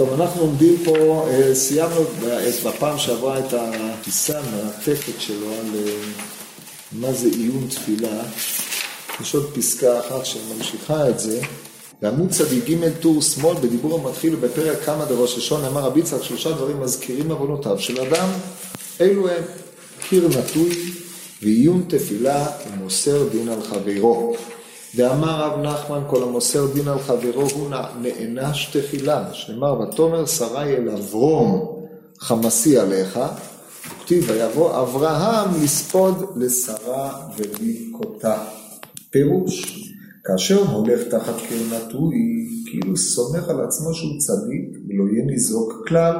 טוב, אנחנו עומדים פה, אה, סיימנו בפעם שעברה את הטיסה המעטפת שלו על אה, מה זה עיון תפילה. יש עוד פסקה אחת שממשיכה את זה. בעמוד צדיק ג' טור שמאל, בדיבור המתחיל ובפרק כמה דראש ראשון, אמר רבי יצחק שלושה דברים מזכירים עוונותיו של אדם, אלו הם קיר נטוי ועיון תפילה ומוסר דין על חברו. ואמר רב נחמן כל המוסר דין על חברו הוא נענש תחילה, שנאמר ותאמר שרי אל אברום חמסי עליך, וכתיב ויבוא אברהם לספוד לשרה וללקוטה. פירוש, כאשר הולך תחת קרנתוי, כאילו סומך על עצמו שהוא צדיק ולא יהיה ניזוק כלל,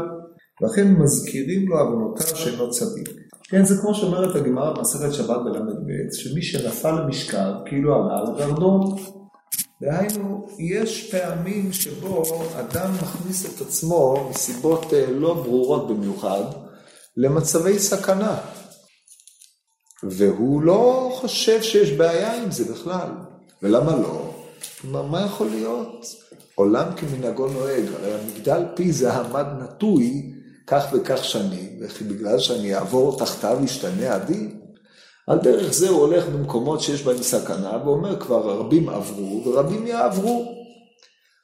לכן מזכירים לו עוונותיו שאינו צדיק. כן, זה כמו שאומרת הגמרא במסכת שבת בל"ב, שמי שנפל למשכב, כאילו עלה על הגרדום. דהיינו, יש פעמים שבו אדם מכניס את עצמו, מסיבות אה, לא ברורות במיוחד, למצבי סכנה. והוא לא חושב שיש בעיה עם זה בכלל. ולמה לא? מה, מה יכול להיות? עולם כמנהגו נוהג, הרי המגדל פי זה המד נטוי כך וכך שנים, וכי בגלל שאני אעבור תחתיו ישתנה הדין? על דרך זה הוא הולך במקומות שיש בהם סכנה, ואומר כבר רבים עברו ורבים יעברו.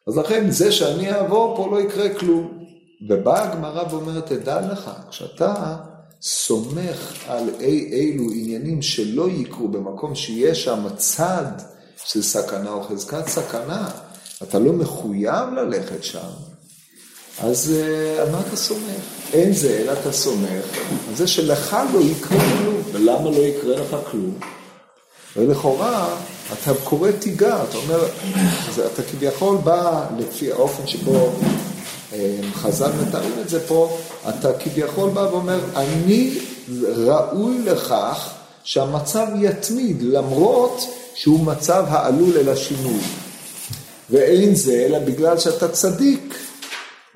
אז לכן זה שאני אעבור פה לא יקרה כלום. ובאה הגמרא ואומרת, תדע לך, כשאתה סומך על אי אילו עניינים שלא יקרו במקום שיש שם צד של סכנה או חזקת סכנה, אתה לא מחויב ללכת שם, אז אה, על מה אתה סומך? אין זה אלא אתה סומך על זה שלך לא יקרה כלום. ולמה לא יקרה לך כלום? ולכאורה אתה קורא תיגר, אתה אומר, אתה כביכול בא לפי האופן שבו אה, חז"ל מתארים את זה פה, אתה כביכול בא ואומר, אני ראוי לכך שהמצב יתמיד, למרות שהוא מצב העלול אל השינוי. ואין זה אלא בגלל שאתה צדיק.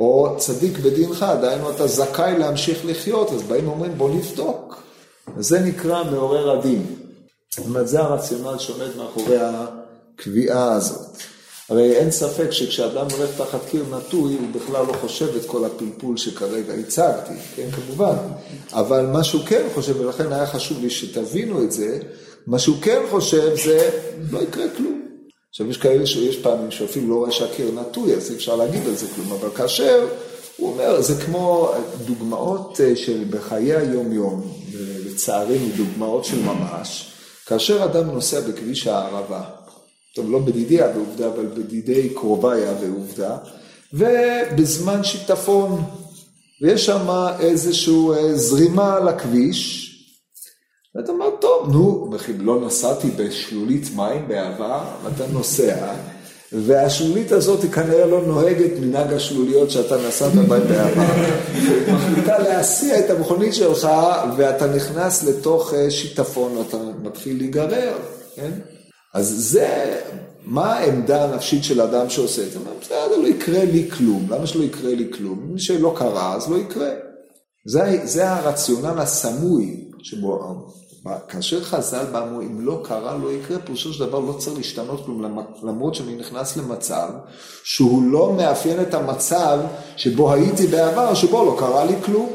או צדיק בדינך, דהיינו אתה זכאי להמשיך לחיות, אז באים ואומרים בוא נבדוק. וזה נקרא מעורר הדין. זאת אומרת, זה הרציונל שעומד מאחורי הקביעה הזאת. הרי אין ספק שכשאדם הולך תחת קיר נטוי, הוא בכלל לא חושב את כל הפלפול שכרגע הצגתי, כן, כמובן. אבל מה שהוא כן חושב, ולכן היה חשוב לי שתבינו את זה, מה שהוא כן חושב זה, לא יקרה כלום. עכשיו יש כאלה שיש פעמים שאפילו לא רואה שהקיר נטוי, אז אי אפשר להגיד על זה כלום, אבל כאשר הוא אומר, זה כמו דוגמאות אה, של בחיי היום-יום, לצערנו דוגמאות של ממש, כאשר אדם נוסע בכביש הערבה, טוב, לא בדידי ועובדה, אבל בדידי קרוביה ועובדה, ובזמן שיטפון, ויש שם איזושהי אה, זרימה על הכביש, ואתה אומר, טוב, נו, לא נסעתי בשלולית מים בעבר, ואתה נוסע, והשלולית הזאת היא כנראה לא נוהגת מנהג השלוליות שאתה נסעת בהן בעבר. מחליטה להסיע את המכונית שלך, ואתה נכנס לתוך אה, שיטפון, ואתה מתחיל להיגרר, כן? אז זה, מה העמדה הנפשית של אדם שעושה את זה? בסדר, לא יקרה לי כלום. למה שלא יקרה לי כלום? מי שלא קרה, אז לא יקרה. זה, זה הרציונל הסמוי שבו כאשר חז"ל באמרו, אם לא קרה, לא יקרה, פירושו של דבר לא צריך להשתנות כלום, למרות שאני נכנס למצב שהוא לא מאפיין את המצב שבו הייתי בעבר, שבו לא קרה לי כלום.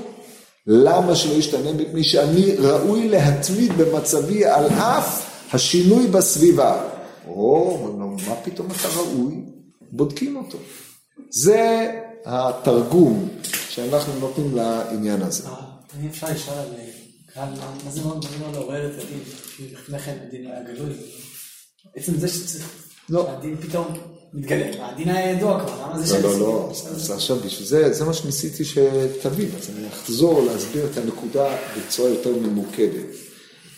למה שלא ישתנה? מפני שאני ראוי להתמיד במצבי על אף השינוי בסביבה. או, מה פתאום אתה ראוי? בודקים אותו. זה התרגום שאנחנו נותנים לעניין הזה. אני אפשר לשאול על מה זה מאוד לעורר את הדין, לפני כן הדין היה גלוי. עצם זה לא. שהדין פתאום מתגלה, הדין היה ידוע כבר, למה זה לא, לא, לא, אז עכשיו בשביל זה, זה מה שניסיתי שתבין, אז אני אחזור להסביר את הנקודה בצורה יותר ממוקדת.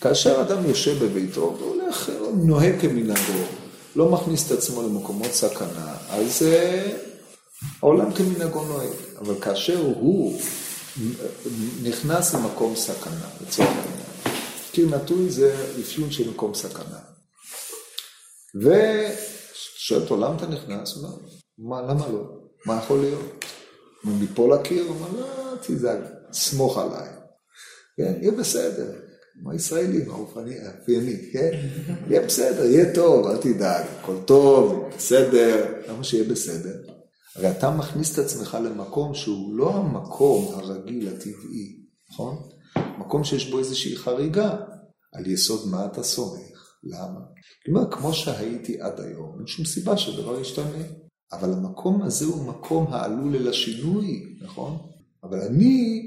כאשר אדם יושב בביתו והולך, נוהג כמנהגו, לא מכניס את עצמו למקומות סכנה, אז אה, העולם כמנהגו נוהג. אבל כאשר הוא נכנס למקום סכנה, לצורך העניין. קיר נטוי זה אפיון של מקום סכנה. ושואל אותו, למה אתה נכנס? הוא אומר, מה, למה לא? מה יכול להיות? מפה לקיר? הוא אומר, לא, תזהג, סמוך עליי. כן, יהיה בסדר. כמו הישראלים, האופייני, כן? יהיה בסדר, יהיה טוב, אל תדאג, הכל טוב, בסדר, למה שיהיה בסדר? הרי אתה מכניס את עצמך למקום שהוא לא המקום הרגיל, הטבעי, נכון? מקום שיש בו איזושהי חריגה. על יסוד מה אתה סומך? למה? כלומר, כמו שהייתי עד היום, אין שום סיבה שהדבר ישתנה. אבל המקום הזה הוא מקום העלול אל השינוי, נכון? אבל אני,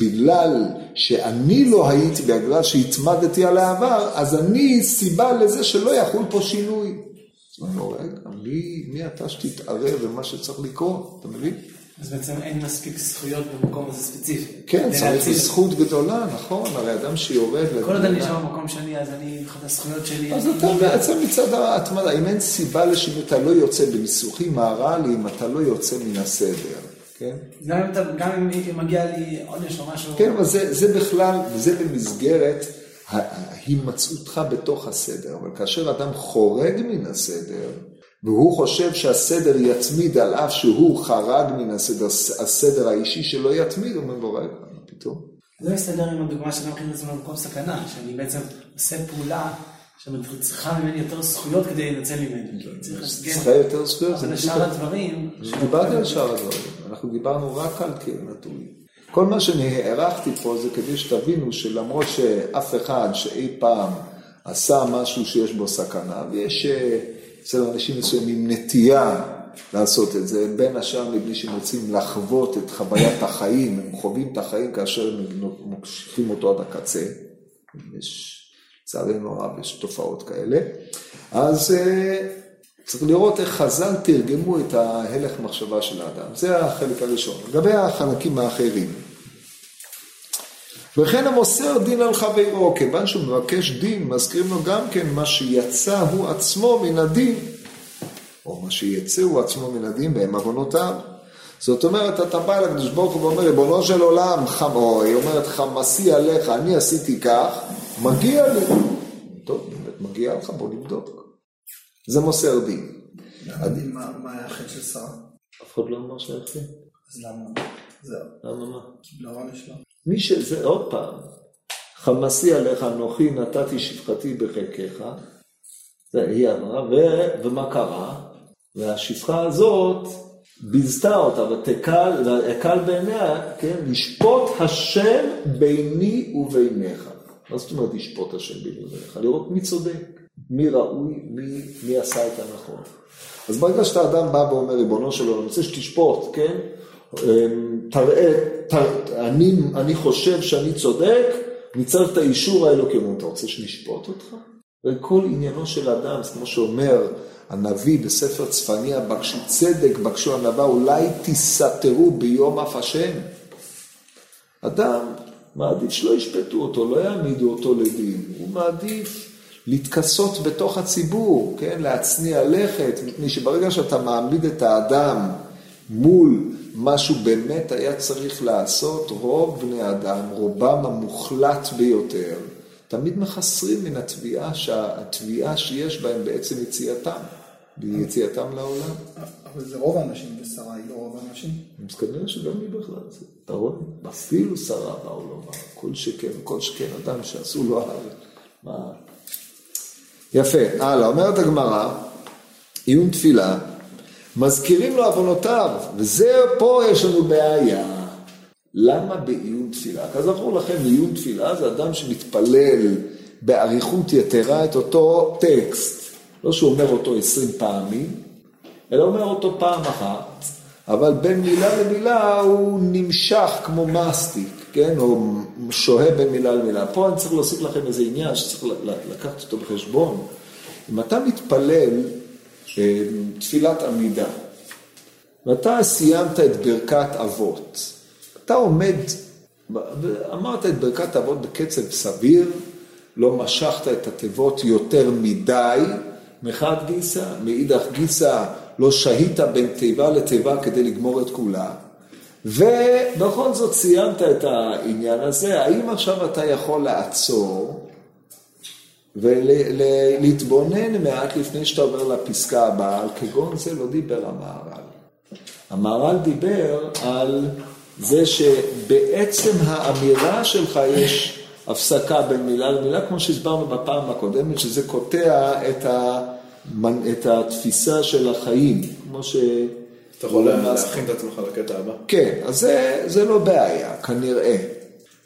בגלל שאני לא הייתי, בגלל שהתמדתי על העבר, אז אני סיבה לזה שלא יחול פה שינוי. אז אני אומר, רגע, מי, מי אתה שתתערב במה שצריך לקרות, אתה מבין? אז בעצם אין מספיק זכויות במקום הזה ספציפי. כן, צריך זכות גדולה, נכון, הרי אדם שיורד... כל עוד אני נשאר במקום שלי, אז אני, מבחינת הזכויות שלי... אז אתה בעצם מצד ההתמדה, אם אין סיבה לשינוי, אתה לא יוצא בניסוחים מהר"ליים, אתה לא יוצא מן הסדר, כן? גם אם מגיע לי עונש או משהו... כן, אבל זה בכלל, זה במסגרת הימצאותך בתוך הסדר, אבל כאשר אדם חורג מן הסדר, והוא חושב שהסדר יתמיד על אף שהוא חרג מן הסדר, הסדר האישי שלו יתמיד, הוא רגע, מה פתאום? זה מסתדר עם הדוגמה שאתה מכיר את זה במקום סכנה, שאני בעצם עושה פעולה שצריכה ממני יותר זכויות כדי לנצל ממני. צריכה יותר זכויות. אבל לשאר הדברים... דיברתי על שאר הדברים, אנחנו דיברנו רק על נתונים. כל מה שאני הערכתי פה זה כדי שתבינו שלמרות שאף אחד שאי פעם עשה משהו שיש בו סכנה, ויש... אה, אצל אנשים מסוימים נטייה לעשות את זה, בין השאר מבלי שהם רוצים לחוות את חוויית החיים, הם חווים את החיים כאשר הם מוקשים אותו עד הקצה, יש, לצערנו הרב, יש תופעות כאלה, אז אה, צריך לראות איך חז"ל תרגמו את ההלך מחשבה של האדם, זה החלק הראשון. לגבי החלקים האחרים, וכן המוסר דין על חברו, כיוון שהוא מבקש דין, מזכירים לו גם כן מה שיצא הוא עצמו מן הדין, או מה שיצא הוא עצמו מן הדין והם עוונותיו. זאת אומרת, אתה בא אל הקדוש ברוך הוא ואומר, ריבונו של עולם, חם, או היא אומרת, חמסי עליך, אני עשיתי כך, מגיע לי. טוב, באמת מגיע לך, בוא נבדוק. זה מוסר דין. מה היה החטא של שרה? אף אחד לא אמר שהיה חטא. אז למה? זהו. למה מה? קיבלה עונש לא. מי שזה, עוד פעם, חמסי עליך אנוכי נתתי שפחתי בחלקך, זה היא אמרה, ו, ומה קרה? והשפחה הזאת ביזתה אותה ותקל, בעיניה, כן, לשפוט השם ביני וביניך. מה זאת אומרת לשפוט השם ביני וביניך? לראות מי צודק, מי ראוי, מי, מי עשה את הנכון. אז ברגע שאתה אדם בא ואומר, ריבונו שלו, אני רוצה שתשפוט, כן? תראה, תראה אני, אני חושב שאני צודק, אני צריך את האישור האלוקי. אתה רוצה שנשפוט אותך? וכל עניינו של אדם, כמו שאומר הנביא בספר צפניה, בקשו צדק, בקשו ענווה, אולי תסתרו ביום אף השם. אדם מעדיף שלא ישפטו אותו, לא יעמידו אותו לדין, הוא מעדיף להתכסות בתוך הציבור, כן, להצניע לכת, מפני שברגע שאתה מעמיד את האדם מול מה שהוא באמת היה צריך לעשות, רוב בני אדם, רובם המוחלט ביותר, תמיד מחסרים מן התביעה, התביעה שיש בהם בעצם יציאתם, ביציאתם לעולם. אבל זה רוב האנשים, ושרה היא לא רוב האנשים. אז כנראה שגם היא בכלל, אתה רואה? אפילו שרה באו לומר, כל שכן, כל שכן אדם שעשו לו. מה? יפה, הלאה, אומרת הגמרא, עיון תפילה, מזכירים לו עוונותיו, וזה פה יש לנו בעיה. למה בעיון תפילה? כזכור לכם, עיון תפילה זה אדם שמתפלל באריכות יתרה את אותו טקסט. לא שהוא אומר אותו עשרים פעמים, אלא אומר אותו פעם אחת, אבל בין מילה למילה הוא נמשך כמו מסטיק, כן? או שוהה בין מילה למילה. פה אני צריך להוסיף לכם איזה עניין שצריך לקחת אותו בחשבון. אם אתה מתפלל תפילת עמידה, ואתה סיימת את ברכת אבות, אתה עומד, אמרת את ברכת אבות בקצב סביר, לא משכת את התיבות יותר מדי, מחד גיסא, מאידך גיסא לא שהית בין תיבה לתיבה כדי לגמור את כולה. ובכל זאת סיימת את העניין הזה, האם עכשיו אתה יכול לעצור ולהתבונן מעט לפני שאתה עובר לפסקה הבאה, על כגון זה לא דיבר המהר"ל. המהר"ל דיבר על זה שבעצם האמירה שלך יש הפסקה בין מילה למילה, כמו שהסברנו בפעם הקודמת, שזה קוטע את, ה, את התפיסה של החיים, כמו אתה יכול להכין את עצמך לקטע הבא. כן, אז זה, זה לא בעיה, כנראה.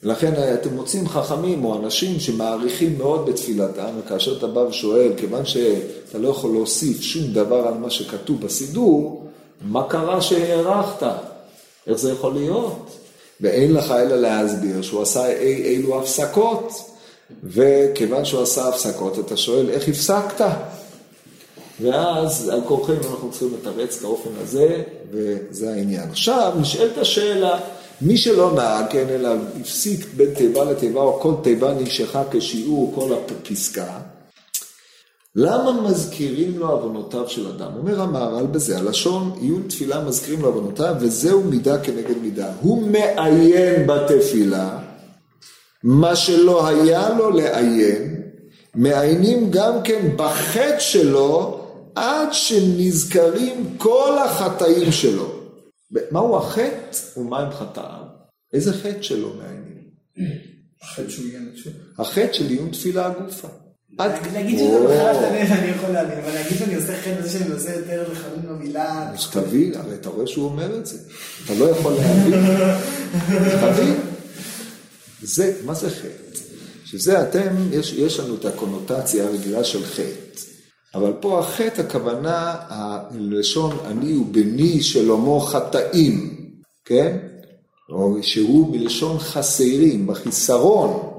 לכן אתם מוצאים חכמים או אנשים שמעריכים מאוד בתפילתם, וכאשר אתה בא ושואל, כיוון שאתה לא יכול להוסיף שום דבר על מה שכתוב בסידור, מה קרה שהארכת? איך זה יכול להיות? ואין לך אלא להסביר שהוא עשה אי אילו הפסקות, וכיוון שהוא עשה הפסקות, אתה שואל, איך הפסקת? ואז על כורחנו אנחנו צריכים לתרץ כאופן הזה, וזה העניין. עכשיו נשאלת השאלה, מי שלא נהג, כן, אלא הפסיק בין תיבה לתיבה, או כל תיבה נמשכה כשיעור כל הפסקה, למה מזכירים לו עוונותיו של אדם? אומר המהר"ל בזה, הלשון עיון תפילה מזכירים לו עוונותיו, וזהו מידה כנגד מידה. הוא מעיין בתפילה, מה שלא היה לו לעיין, מעיינים גם כן בחטא שלו, עד שנזכרים כל החטאים שלו. מהו החטא ומהם חטאיו? איזה חטא שלו מעיינים? החטא שהוא של עיון תפילה הגופה. להגיד שזה מחלת הלב אני יכול להבין, אבל להגיד שאני עושה חטא בזה שאני עושה יותר לחמים במילה... אז תבין, הרי אתה רואה שהוא אומר את זה. אתה לא יכול להבין. תבין. זה, מה זה חטא? שזה אתם, יש, יש לנו את הקונוטציה הרגילה של חטא. אבל פה החטא, הכוונה, הלשון אני ובני שלמה חטאים, כן? או שהוא מלשון חסרים, בחיסרון.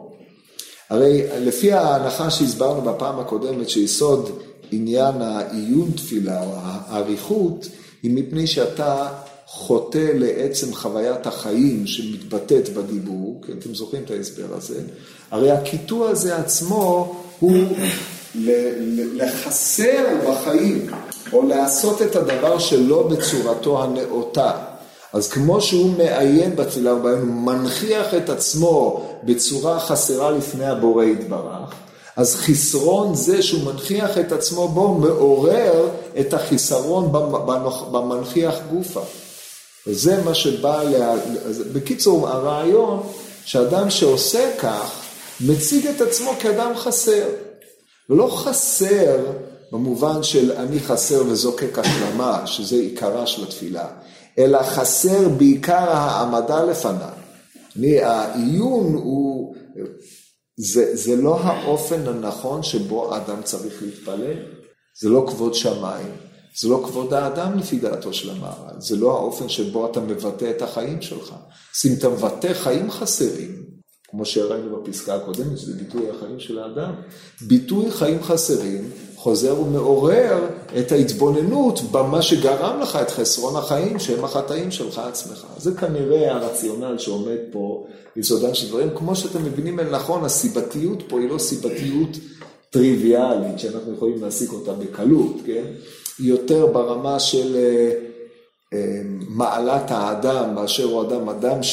הרי לפי ההנחה שהסברנו בפעם הקודמת, שיסוד עניין העיון תפילה או האריכות, היא מפני שאתה חוטא לעצם חוויית החיים שמתבטאת בדיבור, כן, אתם זוכרים את ההסבר הזה, הרי הקיטוע הזה עצמו הוא לחסר בחיים, או לעשות את הדבר שלא בצורתו הנאותה. אז כמו שהוא מעיין בתפילה ובעין, הוא מנכיח את עצמו בצורה חסרה לפני הבורא יתברך, אז חסרון זה שהוא מנכיח את עצמו בו מעורר את החיסרון במנכיח גופה. וזה מה שבא, לה... בקיצור, הרעיון שאדם שעושה כך, מציג את עצמו כאדם חסר. ולא חסר במובן של אני חסר וזוקק השלמה, שזה עיקרה של התפילה, אלא חסר בעיקר העמדה לפניו. העיון הוא, זה, זה לא האופן הנכון שבו האדם צריך להתפלל, זה לא כבוד שמיים, זה לא כבוד האדם לפי דעתו של המהר"ל, זה לא האופן שבו אתה מבטא את החיים שלך. אז אם אתה מבטא חיים חסרים, כמו שראינו בפסקה הקודמת, שזה ביטוי החיים של האדם, ביטוי חיים חסרים חוזר ומעורר את ההתבוננות במה שגרם לך את חסרון החיים, שהם החטאים שלך עצמך. זה כנראה הרציונל שעומד פה ביסודם של דברים. כמו שאתם מבינים אל נכון, הסיבתיות פה היא לא סיבתיות טריוויאלית, שאנחנו יכולים להסיק אותה בקלות, כן? היא יותר ברמה של אה, אה, מעלת האדם, באשר הוא אדם, אדם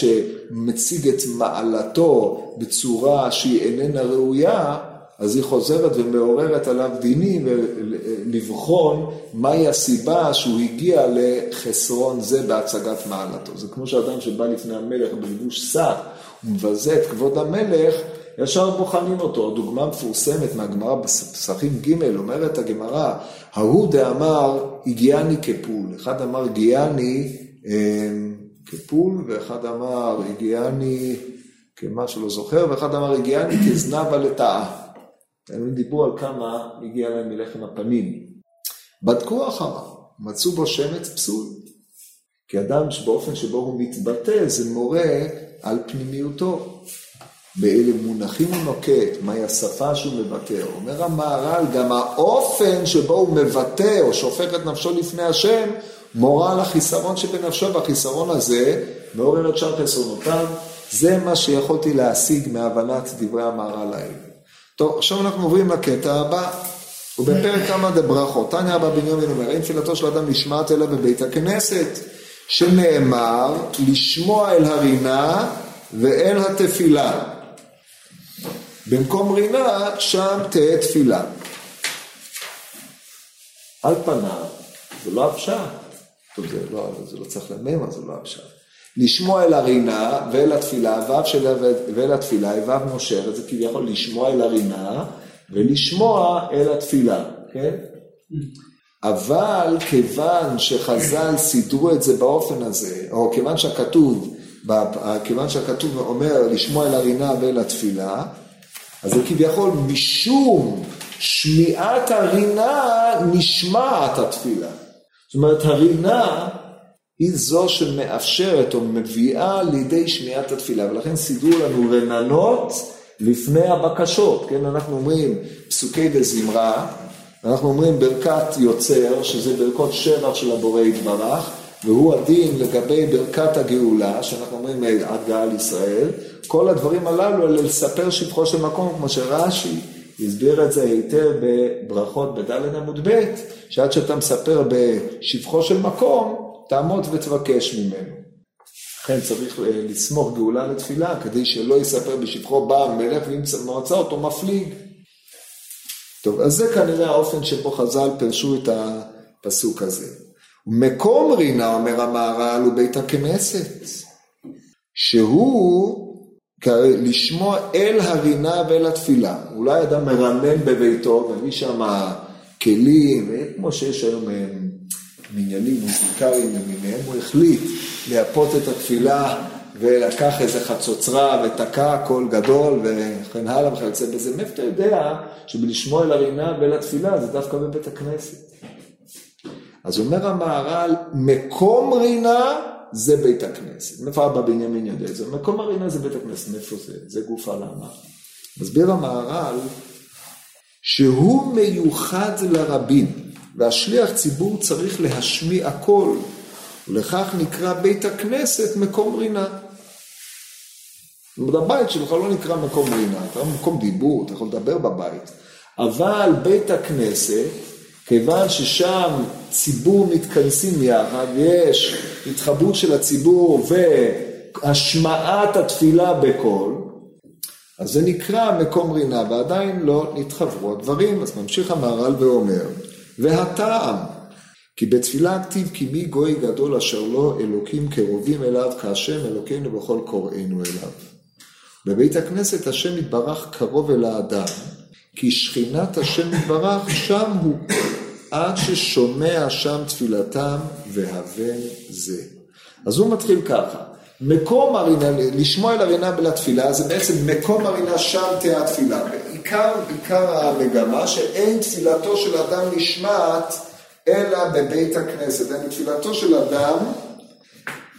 שמציג את מעלתו בצורה שהיא איננה ראויה, אז היא חוזרת ומעוררת עליו דינים ולבחון מהי הסיבה שהוא הגיע לחסרון זה בהצגת מעלתו. זה כמו שאדם שבא לפני המלך בלבוש שק, הוא מבזה את כבוד המלך, ישר בוחנים אותו. דוגמה מפורסמת מהגמרא בפסחים ג' אומרת הגמרא, ההוא דאמר הגיעני כפול. אחד אמר הגיעני אמ, כפול, ואחד אמר הגיעני כמה שלא זוכר, ואחד אמר הגיעני כזנבה לטאה. הם דיברו על כמה הגיע להם מלחם הפנים. בדקו אחריו, מצאו בו שמץ פסול. כי אדם שבאופן שבו הוא מתבטא זה מורה על פנימיותו. באילו מונחים הוא נוקט, מהי השפה שהוא מבטא. אומר המהר"ל, גם האופן שבו הוא מבטא או שופך את נפשו לפני השם, מורה על החיסרון שבנפשו, והחיסרון הזה מעורר את שאר חסרונותיו. זה מה שיכולתי להשיג מהבנת דברי המהר"ל האלה. טוב, עכשיו אנחנו עוברים לקטע הבא. ובפרק כמה דברכות, תניא אבא בנימין אומר, אין תפילתו של אדם נשמעת אלא בבית הכנסת, שנאמר, לשמוע אל הרינה ואל התפילה. במקום רינה, שם תהא תפילה. על פניו, זה לא הפשט. טוב, זה לא, זה לא צריך למם, אז זה לא הפשט. לשמוע אל הרינה ואל התפילה, ו' של ואל התפילה היא ו' נושרת, זה כביכול לשמוע אל הרינה ולשמוע אל התפילה, כן? אבל כיוון שחז"ל סידרו את זה באופן הזה, או כיוון שהכתוב, כיוון שהכתוב אומר לשמוע אל הרינה ואל התפילה, אז זה כביכול משום שמיעת הרינה נשמעת התפילה. זאת אומרת, הרינה היא זו שמאפשרת או מביאה לידי שמיעת התפילה, ולכן סידרו לנו רננות לפני הבקשות, כן, אנחנו אומרים פסוקי דזמרה, אנחנו אומרים ברכת יוצר, שזה ברכות שבח של הבורא יתברך, והוא הדין לגבי ברכת הגאולה, שאנחנו אומרים עד גאל ישראל, כל הדברים הללו אלה לספר שבחו של מקום, כמו שרש"י הסביר את זה היטב בברכות בד' עמוד ב', שעד שאתה מספר בשבחו של מקום, תעמוד ותבקש ממנו. לכן צריך אה, לסמוך גאולה לתפילה, כדי שלא יספר בשבחו בא המלך ואם מועצה אותו מפליג. טוב, אז זה כנראה האופן שבו חז"ל פירשו את הפסוק הזה. מקום רינה, אומר המהר"ל, הוא בית הכנסת, שהוא לשמוע אל הרינה ואל התפילה. אולי אדם מרנן בביתו, מביא שם כלים, כמו שיש היום אה, מניינים מוזיקליים למיניהם, הוא החליט לייפות את התפילה ולקח איזה חצוצרה ותקע קול גדול וכן הלאה וכיוצא בזה. מאיפה אתה יודע שבלשמוע אל הרינה ואל התפילה זה דווקא בבית הכנסת? אז אומר המהר"ל, מקום רינה זה בית הכנסת. מאיפה אבא בנימין יודע את זה? מקום הרינה זה בית הכנסת, מאיפה זה? זה גוף העלמה. מסביר המהר"ל שהוא מיוחד לרבים, והשליח ציבור צריך להשמיע קול, ולכך נקרא בית הכנסת מקום רינה. הבית שלך לא נקרא מקום רינה, אתה מקום דיבור, אתה יכול לדבר בבית, אבל בית הכנסת כיוון ששם ציבור מתכנסים יחד, ויש התחברות של הציבור והשמעת התפילה בקול, אז זה נקרא מקום רינה, ועדיין לא נתחברו הדברים. אז ממשיך המהר"ל ואומר, והטעם, כי בתפילה הכתיב כי מי גוי גדול אשר לו אלוקים קרובים אליו כהשם אלוקינו בכל קוראינו אליו. בבית הכנסת השם יתברך קרוב אל האדם, כי שכינת השם יתברך שם הוא, עד ששומע שם תפילתם והבן זה. אז הוא מתחיל ככה, מקום הרינה, לשמוע אל הרינה ולתפילה, זה בעצם מקום הרינה שם תהיה התפילה. בעיקר, בעיקר המגמה שאין תפילתו של אדם נשמעת אלא בבית הכנסת. אין תפילתו של אדם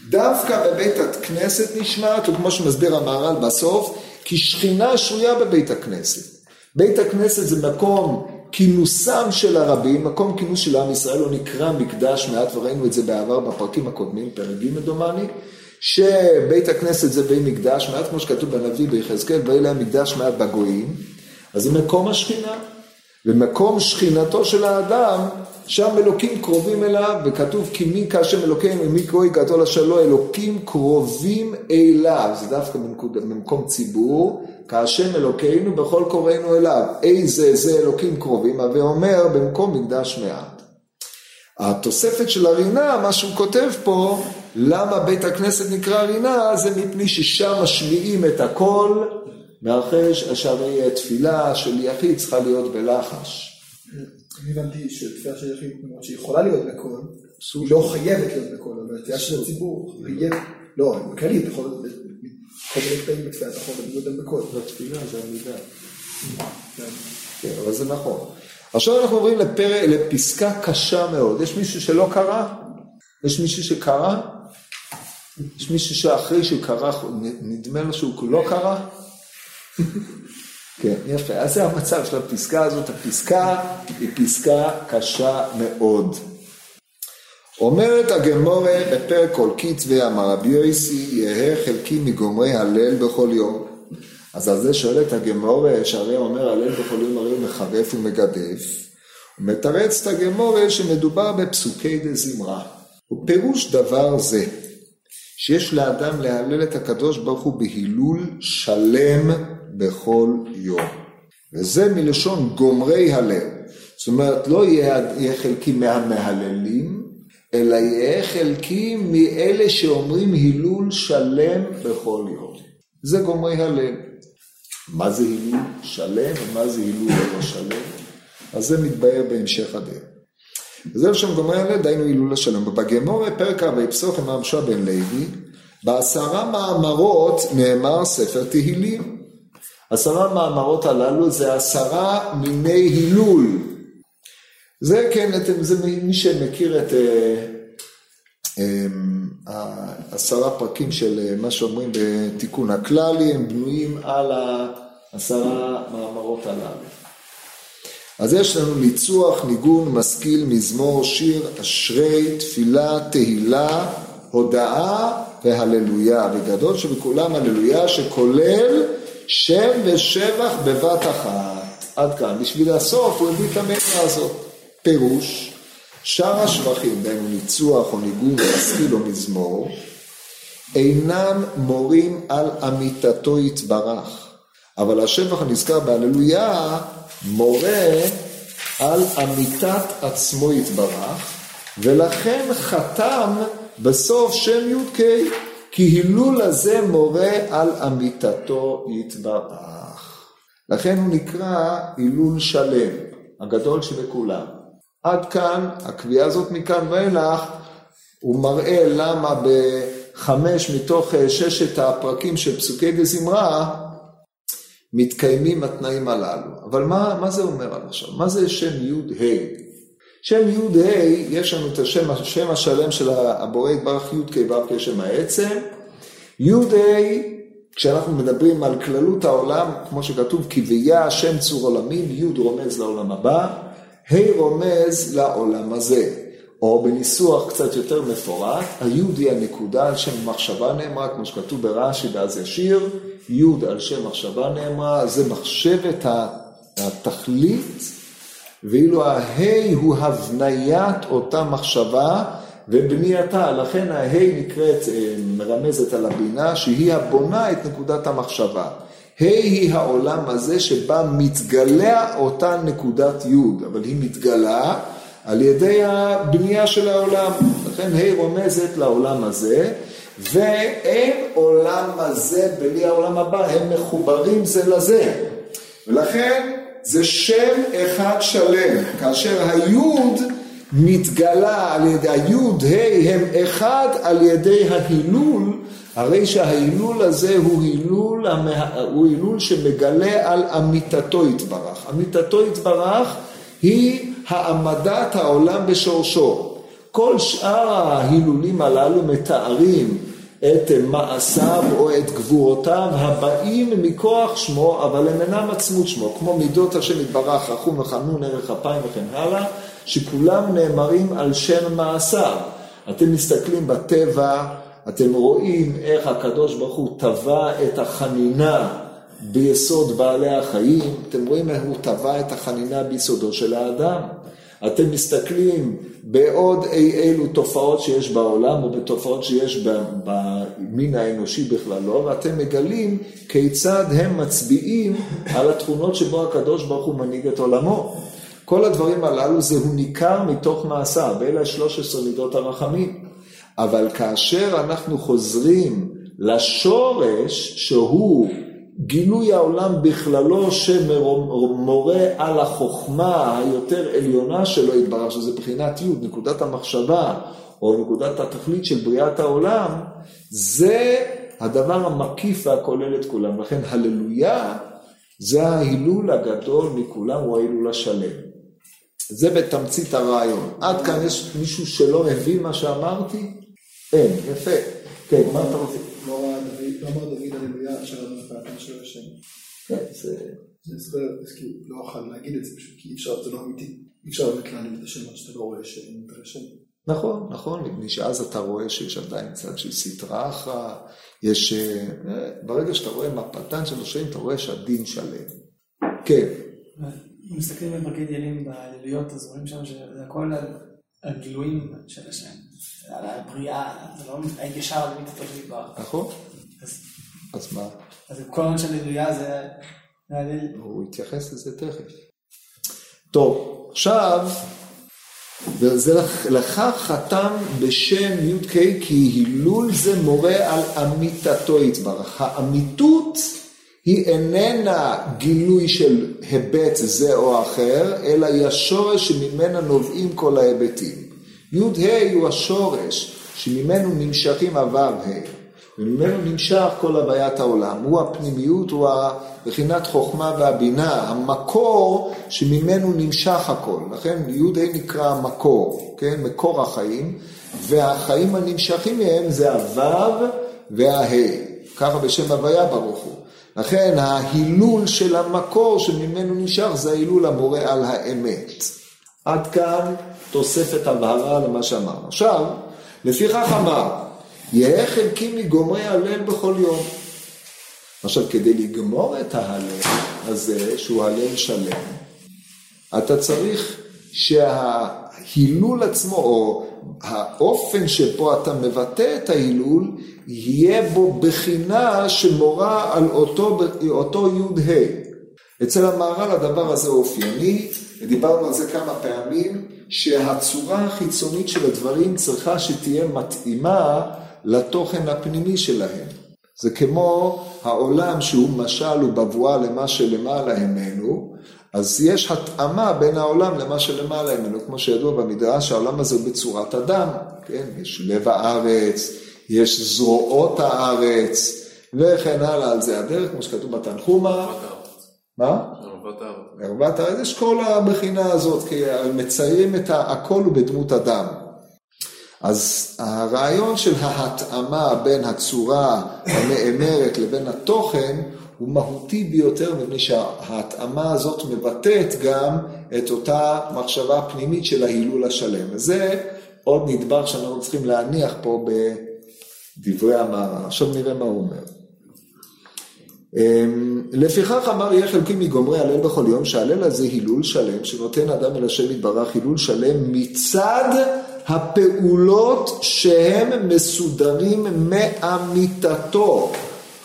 דווקא בבית הכנסת נשמעת, וכמו שמסביר המהר"ל בסוף, כי שכינה שרויה בבית הכנסת. בית הכנסת זה מקום כינוסם של הרבים, מקום כינוס של עם ישראל, הוא נקרא מקדש מעט, וראינו את זה בעבר בפרקים הקודמים, פרק ג' דומני, שבית הכנסת זה בית מקדש מעט, כמו שכתוב בנביא ביחזקאל, ויהי להם מקדש מעט בגויים, אז זה מקום השכינה, ומקום שכינתו של האדם, שם אלוקים קרובים אליו, וכתוב כי מי כאשר אלוקינו ומי גדול אשר לא אלוקים קרובים אליו, זה דווקא במקום ציבור, כהשם אלוקינו בכל קוראינו אליו. איזה זה אלוקים קרובים, הווה אומר במקום מקדש מעט. התוספת של הרינה, מה שהוא כותב פה, למה בית הכנסת נקרא רינה, זה מפני ששם משמיעים את הכל, מאחר שהרי תפילה של יחיד צריכה להיות בלחש. אני הבנתי שתפילה של יחיד, למרות שהיא יכולה להיות בקול, היא לא חייבת להיות בקול, אבל תפילה של הציבור לא, בכללי, אתה יכול, כל מיני קטעים בתפילה, אתה יכול לדבר בקול. בתפילה זה עמידה. כן, אבל זה נכון. עכשיו אנחנו עוברים לפסקה קשה מאוד. יש מישהו שלא קרא? יש מישהו שקרא? יש מישהו שאחרי שהוא קרא, נדמה לו שהוא לא קרא? כן, יפה. אז זה המצב של הפסקה הזאת. הפסקה היא פסקה קשה מאוד. אומרת הגמורה בפרק כל קיצבי אמר רבי יויסי יהא חלקי מגומרי הלל בכל יום. אז על זה שואלת הגמורה שהרי אומר הלל בכל יום הרי הוא מחרף ומגדף. הוא מתרץ את הגמורה שמדובר בפסוקי דזמרה. ופירוש דבר זה שיש לאדם להלל את הקדוש ברוך הוא בהילול שלם בכל יום. וזה מלשון גומרי הלל. זאת אומרת, לא יהיה, חלקי מהמהללים, אלא יהיה חלקי מאלה שאומרים הילול שלם בכל יום. זה גומרי הלל. מה זה הילול שלם ומה זה הילול לא שלם? אז זה מתבהר בהמשך הדרך. וזהו שם גומר אלה, דהיינו הילול השלום. בגמורה פרק אבי פסוח אמר משה בן לוי, בעשרה מאמרות נאמר ספר תהילים. עשרה מאמרות הללו זה עשרה מיני הילול. זה כן, זה מי שמכיר את אה, אה, עשרה פרקים של אה, מה שאומרים בתיקון הכללי, הם בנויים על העשרה מאמרות הללו. אז יש לנו ניצוח, ניגון, משכיל, מזמור, שיר, אשרי, תפילה, תהילה, הודאה והללויה. בגדול שבכולם הללויה שכולל שם ושבח בבת אחת. עד כאן. בשביל הסוף הוא הביא את המילה הזאת. פירוש, שאר השבחים, בין ניצוח או ניגון, משכיל או מזמור, אינם מורים על אמיתתו יתברך. אבל השבח הנזכר בהללויה מורה על אמיתת עצמו יתברך, ולכן חתם בסוף שם י"ק, כי הילול הזה מורה על אמיתתו יתברך. לכן הוא נקרא הילול שלם, הגדול שבכולם. עד כאן, הקביעה הזאת מכאן ואילך, הוא מראה למה בחמש מתוך ששת הפרקים של פסוקי דזמרה, מתקיימים התנאים הללו. אבל מה, מה זה אומר על עכשיו? מה זה שם י"ה? שם י"ה, יש לנו את השם, השם השלם של הבורא יתברך י"ק ו' כשם העצם. י"ה, כשאנחנו מדברים על כללות העולם, כמו שכתוב, כי ויה השם צור עולמים, י' רומז לעולם הבא, ה' רומז לעולם הזה. או בניסוח קצת יותר מפורט, היוד היא הנקודה על שם מחשבה נאמרה, כמו שכתוב ברש"י ואז ישיר, יוד על שם מחשבה נאמרה, זה מחשבת התכלית, ואילו ההי הוא הבניית אותה מחשבה ובנייתה, לכן ההי נקראת, אה, מרמזת על הבינה, שהיא הבונה את נקודת המחשבה. ה' היא העולם הזה שבה מתגלה אותה נקודת יוד, אבל היא מתגלה על ידי הבנייה של העולם. לכן ה' רומזת לעולם הזה, ואין עולם הזה בלי העולם הבא, הם מחוברים זה לזה. ולכן זה שם אחד שלם, כאשר היוד מתגלה על ידי היוד, ה' הם אחד על ידי ההילול, הרי שההילול הזה הוא הילול, הוא הילול שמגלה על אמיתתו יתברך. אמיתתו יתברך היא העמדת העולם בשורשו. כל שאר ההילולים הללו מתארים את מעשיו או את גבורותיו הבאים מכוח שמו, אבל הם אינם עצמות שמו, כמו מידות השם יתברך, רחום וחנון, ערך אפיים וכן הלאה, שכולם נאמרים על שם מעשיו. אתם מסתכלים בטבע, אתם רואים איך הקדוש ברוך הוא טבע את החנינה ביסוד בעלי החיים, אתם רואים איך הוא טבע את החנינה ביסודו של האדם. אתם מסתכלים בעוד אי אילו תופעות שיש בעולם או בתופעות שיש במין האנושי בכללו, ואתם מגלים כיצד הם מצביעים על התכונות שבו הקדוש ברוך הוא מנהיג את עולמו. כל הדברים הללו זהו ניכר מתוך מעשיו, אלה 13 מידות הרחמים. אבל כאשר אנחנו חוזרים לשורש שהוא גילוי העולם בכללו שמורה על החוכמה היותר עליונה שלו יתברר, שזה בחינת י', נקודת המחשבה או נקודת התכלית של בריאת העולם, זה הדבר המקיף והכולל את כולם. לכן הללויה זה ההילול הגדול מכולם, הוא ההילול השלם. זה בתמצית הרעיון. עד כאן יש מישהו שלא הבין מה שאמרתי? אין, יפה. כן, מה אתה רוצה? לא אמר דוד הללויה שלנו בפעם של השם. כן, זה... כאילו, לא אוכל להגיד את זה פשוט, כי אי אפשר, זה לא אמיתי. אי אפשר באמת להעלים את השם עד שאתה לא רואה שאין את השם. נכון, נכון, מפני שאז אתה רואה שיש עדיין צד של סטרא אחרא, יש... אה, ברגע שאתה רואה מפתן של השם, אתה רואה שהדין שלם. כן. אם מסתכלים במגד ילים בליליות, אז רואים שם שזה הכל על גילויים של השם. על הבריאה, זה לא הישר על מיתתו של יתברך. נכון. אז מה? אז כל העניין של הללויה זה... הוא יתייחס לזה תכף. טוב, עכשיו, וזה לך חתם בשם י"ק כי הילול זה מורה על אמיתתו יתברך. האמיתות היא איננה גילוי של היבט זה או אחר, אלא היא השורש שממנה נובעים כל ההיבטים. י"ה הוא השורש שממנו נמשכים הו"ה, וממנו נמשך כל הוויית העולם. הוא הפנימיות, הוא בחינת חוכמה והבינה, המקור שממנו נמשך הכל. לכן י"ה נקרא המקור, כן? מקור החיים, והחיים הנמשכים מהם זה הו"ו והה', ככה בשם הוויה ברוך הוא. לכן ההילול של המקור שממנו נמשך זה ההילול המורה על האמת. עד כאן תוספת הבהרה למה שאמרנו. עכשיו, לפיכך אמר, יהא חלקי מגומרי הלל בכל יום. עכשיו, כדי לגמור את ההלל הזה, שהוא הלל שלם, אתה צריך שההילול עצמו, או האופן שבו אתה מבטא את ההילול, יהיה בו בחינה שמורה על אותו, אותו י"ה. אצל המהר"ל הדבר הזה אופייני, ודיברנו על זה כמה פעמים, שהצורה החיצונית של הדברים צריכה שתהיה מתאימה לתוכן הפנימי שלהם. זה כמו העולם שהוא משל ובבואה למה שלמעלה ממנו, אז יש התאמה בין העולם למה שלמעלה ממנו, כמו שידוע במדרש, העולם הזה הוא בצורת אדם, כן? יש לב הארץ, יש זרועות הארץ, וכן הלאה על זה הדרך, כמו שכתוב בתנחומה. מה? ערוות הארץ. יש כל הבחינה הזאת, כי מציירים את הכל בדמות אדם. אז הרעיון של ההתאמה בין הצורה הנאמרת לבין התוכן הוא מהותי ביותר מפני שההתאמה הזאת מבטאת גם את אותה מחשבה פנימית של ההילול השלם. וזה עוד נדבר שאנחנו צריכים להניח פה בדברי המערה. עכשיו נראה מה הוא אומר. אמ, לפיכך אמר יהיה חלקי מגומרי הלל בכל יום, שההלל הזה הילול שלם, שנותן אדם אל השם יתברך הילול שלם מצד הפעולות שהם מסודרים מאמיתתו,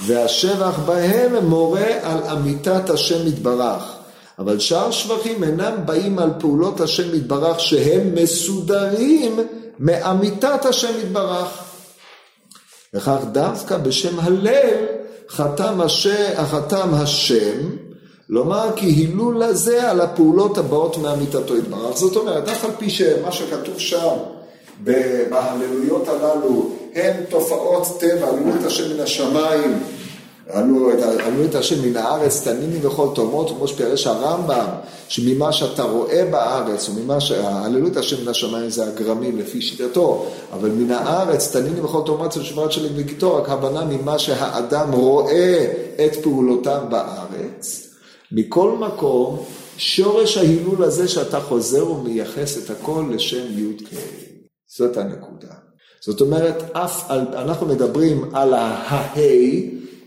והשבח בהם מורה על אמיתת השם יתברך. אבל שאר שבחים אינם באים על פעולות השם יתברך שהם מסודרים מאמיתת השם יתברך. וכך דווקא בשם הלל חתם, השם, חתם השם, לומר כי הילול לזה על הפעולות הבאות מאמיתתו יתברך. זאת אומרת, אף על פי שמה שכתוב שם בהללויות הללו הן תופעות טבע, את השם מן השמיים, עלו את השם מן הארץ, תניני וכל תומות, כמו שפירש הרמב"ם, שממה שאתה רואה בארץ, וממה ש... הללו את השם מן השמיים זה הגרמים לפי שיטתו, אבל מן הארץ, תניני וכל תומות זה שברת שלג וגיטו, רק הבנה ממה שהאדם רואה את פעולותיו בארץ. מכל מקום, שורש ההילול הזה שאתה חוזר ומייחס את הכל לשם י"ק. זאת הנקודה. זאת אומרת, אף על, אנחנו מדברים על הה"א,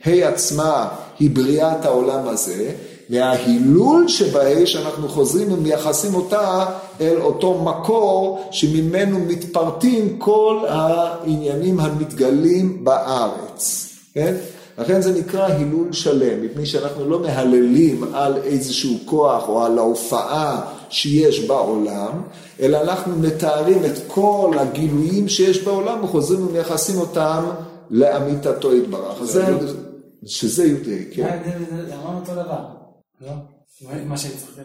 ה' עצמה היא בריאת העולם הזה, מההילול שבה שאנחנו חוזרים ומייחסים אותה אל אותו מקור שממנו מתפרטים כל העניינים המתגלים בארץ, כן? לכן זה נקרא הילול שלם, מפני שאנחנו לא מהללים על איזשהו כוח או על ההופעה שיש בעולם, אלא אנחנו מתארים את כל הגילויים שיש בעולם וחוזרים ומייחסים אותם לאמיתתו יתברך. שזה י"ה, כן. זה אמרנו אותו דבר, לא? מה שאני צריך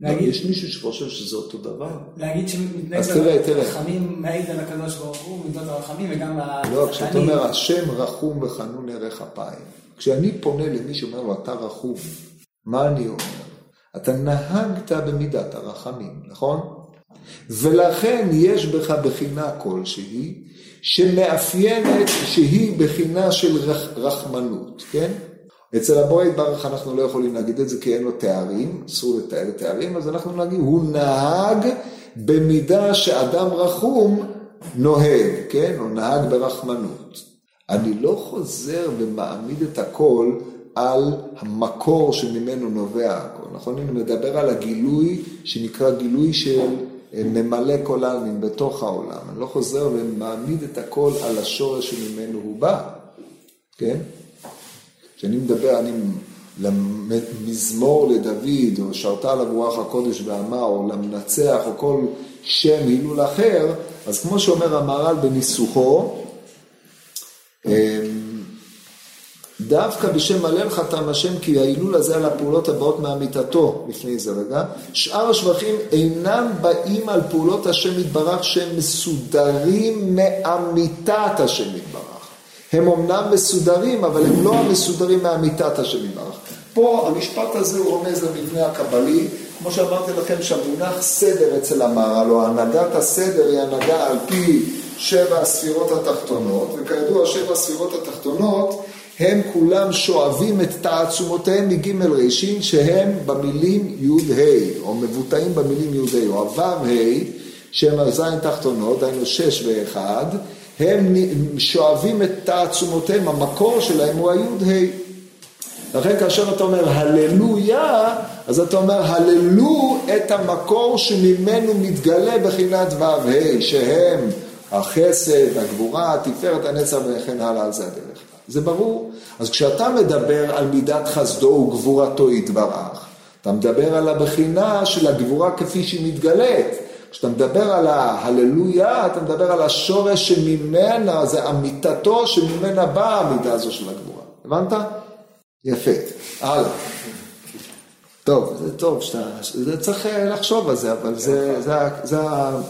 להגיד. יש מישהו שחושב שזה אותו דבר? להגיד שמתנהג הרחמים מעיד על הקדוש ברוך הוא, מידות הרחמים וגם על... לא, כשאתה אומר השם רחום וחנון ערך אפיים. כשאני פונה למי שאומר לו אתה רחום, מה אני אומר? אתה נהגת במידת הרחמים, נכון? ולכן יש בך בחינה כלשהי שמאפיינת שהיא בחינה של רח, רחמנות, כן? אצל הבורא יתברך אנחנו לא יכולים להגיד את זה כי אין לו תארים, אסור לתאר תארים, אז אנחנו נגיד, הוא נהג במידה שאדם רחום נוהג, כן? הוא נהג ברחמנות. אני לא חוזר ומעמיד את הכל על המקור שממנו נובע הכל, נכון? אני מדבר על הגילוי שנקרא גילוי של ממלא כל העלמין בתוך העולם. אני לא חוזר ומעמיד את הכל על השורש שממנו הוא בא, כן? כשאני מדבר, אני למזמור לדוד, או שרתה עליו רוח הקודש ואמר, או למנצח, או כל שם הילול אחר, אז כמו שאומר המהר"ל בניסוחו, אמ, דווקא בשם הלל חתם השם כי ההילול הזה על הפעולות הבאות מאמיתתו, לפני זה רגע. שאר השבחים אינם באים על פעולות השם יתברך שהם מסודרים מאמיתת השם יתברך. הם אומנם מסודרים, אבל הם לא המסודרים מאמיתת השם יתברך. פה המשפט הזה הוא רומז למבנה הקבלי, כמו שאמרתי לכם שהמונח סדר אצל המהר"ל, או הנהגת הסדר היא הנהגה על פי שבע הספירות התחתונות, וכידוע שבע הספירות התחתונות הם כולם שואבים את תעצומותיהם מג' ר' שהם במילים י'-ה', או מבוטאים במילים י'-ה', או הו'-ה', שהם הזין תחתונות, דהיינו שש ואחד, הם שואבים את תעצומותיהם, המקור שלהם הוא הי'-ה'. לכן כאשר אתה אומר הללויה, אז אתה אומר הללו את המקור שממנו מתגלה בחינת ו"ה, שהם החסד, הגבורה, התפארת, הנצח וכן הלאה, על זה הדרך. זה ברור. אז כשאתה מדבר על מידת חסדו וגבורתו יתברך, אתה מדבר על הבחינה של הגבורה כפי שהיא מתגלית. כשאתה מדבר על ההללויה, אתה מדבר על השורש שממנה, זה אמיתתו שממנה באה המידה הזו של הגבורה. הבנת? יפה. הלאה. טוב, זה טוב שאתה, זה צריך אה, לחשוב על זה, אבל זה, זה, זה,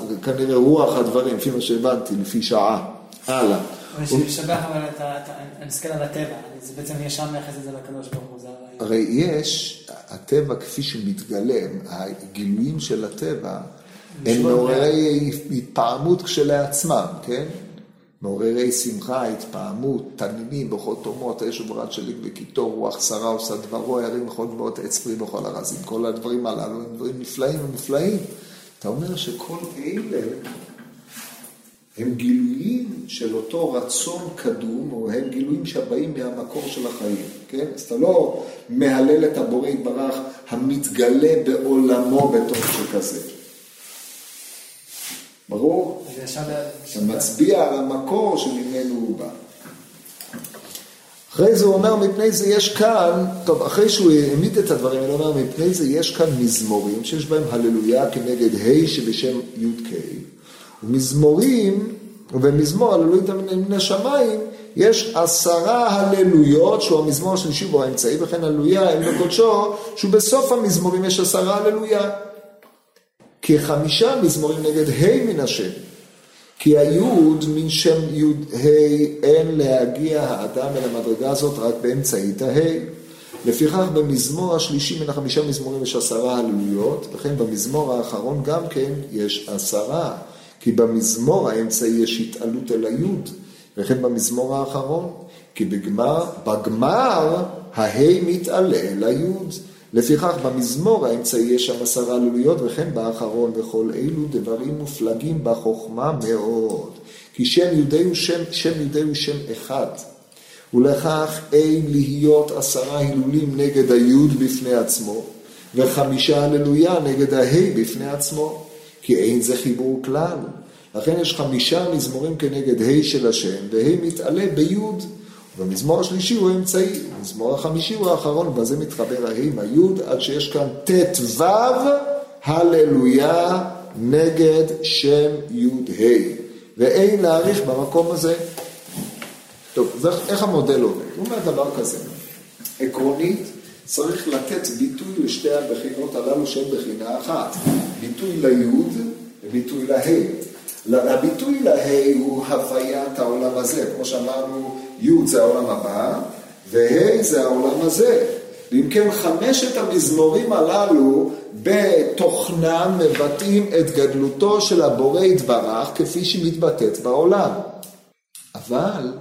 זה כנראה רוח הדברים, לפי מה שהבנתי, לפי שעה. הלאה. משבח אבל אתה, אני מסתכל על הטבע, זה בעצם ישר מייחס את זה לקדוש ברוך הוא, הרי יש, הטבע כפי שמתגלם, הגילויים של הטבע, הם מעוררי התפעמות כשלעצמם, כן? מעוררי שמחה, התפעמות, תנינים, בכל תומות, האש וברד שליק וקיטור, רוח שרה עושה דברו, ירים בכל גבוהות עץ פרי בכל ארזים. כל הדברים הללו הם דברים נפלאים ונפלאים. אתה אומר שכל אלה הם גילויים של אותו רצון קדום, או הם גילויים שבאים מהמקור של החיים, כן? אז אתה לא מהלל את הבורא יתברך המתגלה בעולמו בתוך שכזה. ברור? אתה מצביע על המקור שממנו הוא בא. אחרי זה הוא אומר, מפני זה יש כאן, טוב, אחרי שהוא העמיד את הדברים, הוא אומר, מפני זה יש כאן מזמורים שיש בהם הללויה כנגד ה' שבשם י"ק, ומזמורים, ובמזמור הללויה מן השמיים, יש עשרה הללויות, שהוא המזמור השלישי בו האמצעי, וכן הללויה אל בקודשו, שהוא בסוף המזמורים יש עשרה הללויה. כחמישה מזמורים נגד ה' מן השם. כי היוד מן שם יוד ה' אין להגיע האדם אל המדרגה הזאת רק באמצעית ה'. לפיכך במזמור השלישי מן החמישה מזמורים יש עשרה הללויות, וכן במזמור האחרון גם כן יש עשרה, כי במזמור האמצעי יש התעלות אל היוד, וכן במזמור האחרון, כי בגמר, בגמר הה' מתעלה אל היוד. לפיכך במזמור האמצעי יש שם עשרה לוליות וכן באחרון וכל אלו דברים מופלגים בחוכמה מאוד. כי שם יהודי הוא שם, שם יהודי הוא שם אחד. ולכך אין להיות עשרה הילולים נגד היוד בפני עצמו, וחמישה הללויה נגד ההי בפני עצמו, כי אין זה חיבור כלל. לכן יש חמישה מזמורים כנגד ה' של השם, וה' מתעלה ביוד. והמזמור השלישי הוא האמצעי, המזמור החמישי הוא האחרון, ובזה מתחבר הה' עם היוד, עד שיש כאן ט"ו, הללויה, נגד שם י"ה. ואין להעריך במקום הזה. טוב, אז איך המודל עובד? הוא אומר דבר כזה, עקרונית, צריך לתת ביטוי לשתי הבחינות הללו שהן בחינה אחת. ביטוי ליוד וביטוי לה'. הביטוי לה' הוא הוויית העולם הזה, כמו שאמרנו, י' זה העולם הבא, וה' זה העולם הזה. ואם כן, חמשת המזמורים הללו בתוכנם מבטאים את גדלותו של הבורא יתברך כפי שהיא מתבטאת בעולם. אבל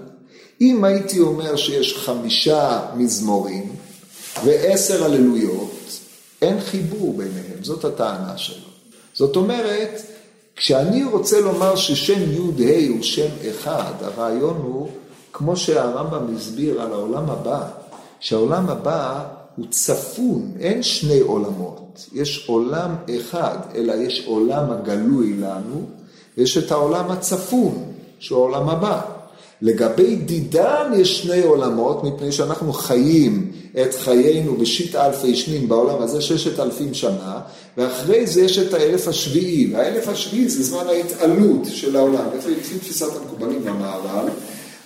אם הייתי אומר שיש חמישה מזמורים ועשר הללויות, אין חיבור ביניהם, זאת הטענה שלו. זאת אומרת, כשאני רוצה לומר ששם י"ה הוא שם אחד, הרעיון הוא כמו שהרמב"ם הסביר על העולם הבא, שהעולם הבא הוא צפון, אין שני עולמות, יש עולם אחד, אלא יש עולם הגלוי לנו, ויש את העולם הצפון, שהוא העולם הבא. לגבי דידן יש שני עולמות, מפני שאנחנו חיים את חיינו בשיט אלפי שנים בעולם הזה ששת אלפים שנה, ואחרי זה יש את האלף השביעי, והאלף השביעי זה זמן ההתעלות של העולם, לפי תפיסת המקובלים במערב,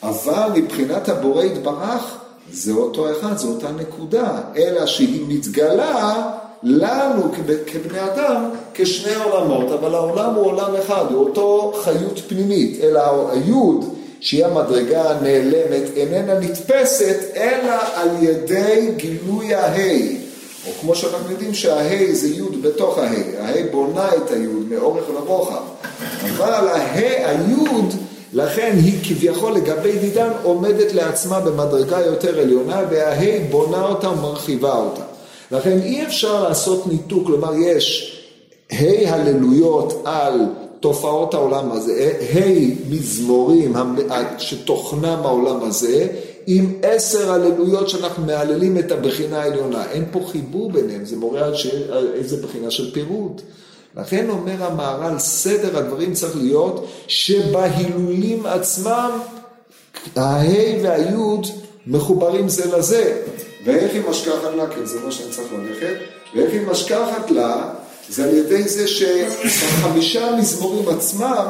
אבל מבחינת הבורא יתברך, זה אותו אחד, זו אותה נקודה, אלא שהיא מתגלה לנו כבני אדם כשני עולמות, אבל העולם הוא עולם אחד, הוא אותו חיות פנימית, אלא היוד שהיא המדרגה הנעלמת איננה נתפסת אלא על ידי גילוי ההי. או כמו שאנחנו יודעים שההי זה יוד בתוך ההי, ההי בונה את היוד מאורך לרוחב. אבל ההי, היוד, לכן היא כביכול לגבי דידן עומדת לעצמה במדרגה יותר עליונה וההי בונה אותה ומרחיבה אותה. לכן אי אפשר לעשות ניתוק, כלומר יש ה' הללויות על תופעות העולם הזה, ה' מזמורים שתוכנם העולם הזה, עם עשר הללויות שאנחנו מהללים את הבחינה העליונה. אין פה חיבור ביניהם, זה מורה על, ש... איזה בחינה של פירוט. לכן אומר המהר"ל, סדר הדברים צריך להיות שבהילולים עצמם הה' והי' מחוברים זה לזה. ואיך היא משכחת לה, כן זה מה שאני צריך ללכת, ואיך היא משכחת לה, זה על ידי זה שבחמישה המזמורים עצמם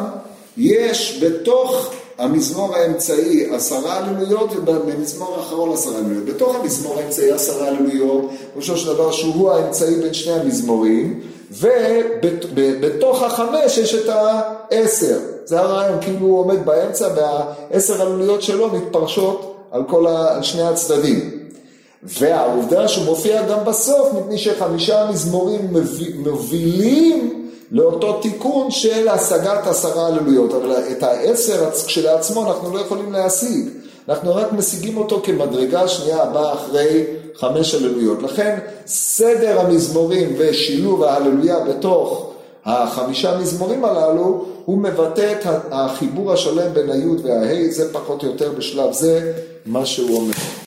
יש בתוך המזמור האמצעי עשרה הללויות ובמזמור האחרון עשרה הללויות. בתוך המזמור האמצעי עשרה הללויות, ראשו של דבר שהוא האמצעי בין שני המזמורים, ובתוך החמש יש את העשר. זה הרעיון, כאילו הוא עומד באמצע והעשר הללויות שלו מתפרשות על, כל ה, על שני הצדדים. והעובדה שהוא מופיע גם בסוף, מפני שחמישה מזמורים מובילים לאותו תיקון של השגת עשרה הללויות. אבל את העשר כשלעצמו אנחנו לא יכולים להשיג. אנחנו רק משיגים אותו כמדרגה שנייה הבאה אחרי חמש הללויות. לכן סדר המזמורים ושילוב ההללויה בתוך החמישה מזמורים הללו, הוא מבטא את החיבור השלם בין היוד וההי, זה פחות או יותר בשלב זה מה שהוא אומר.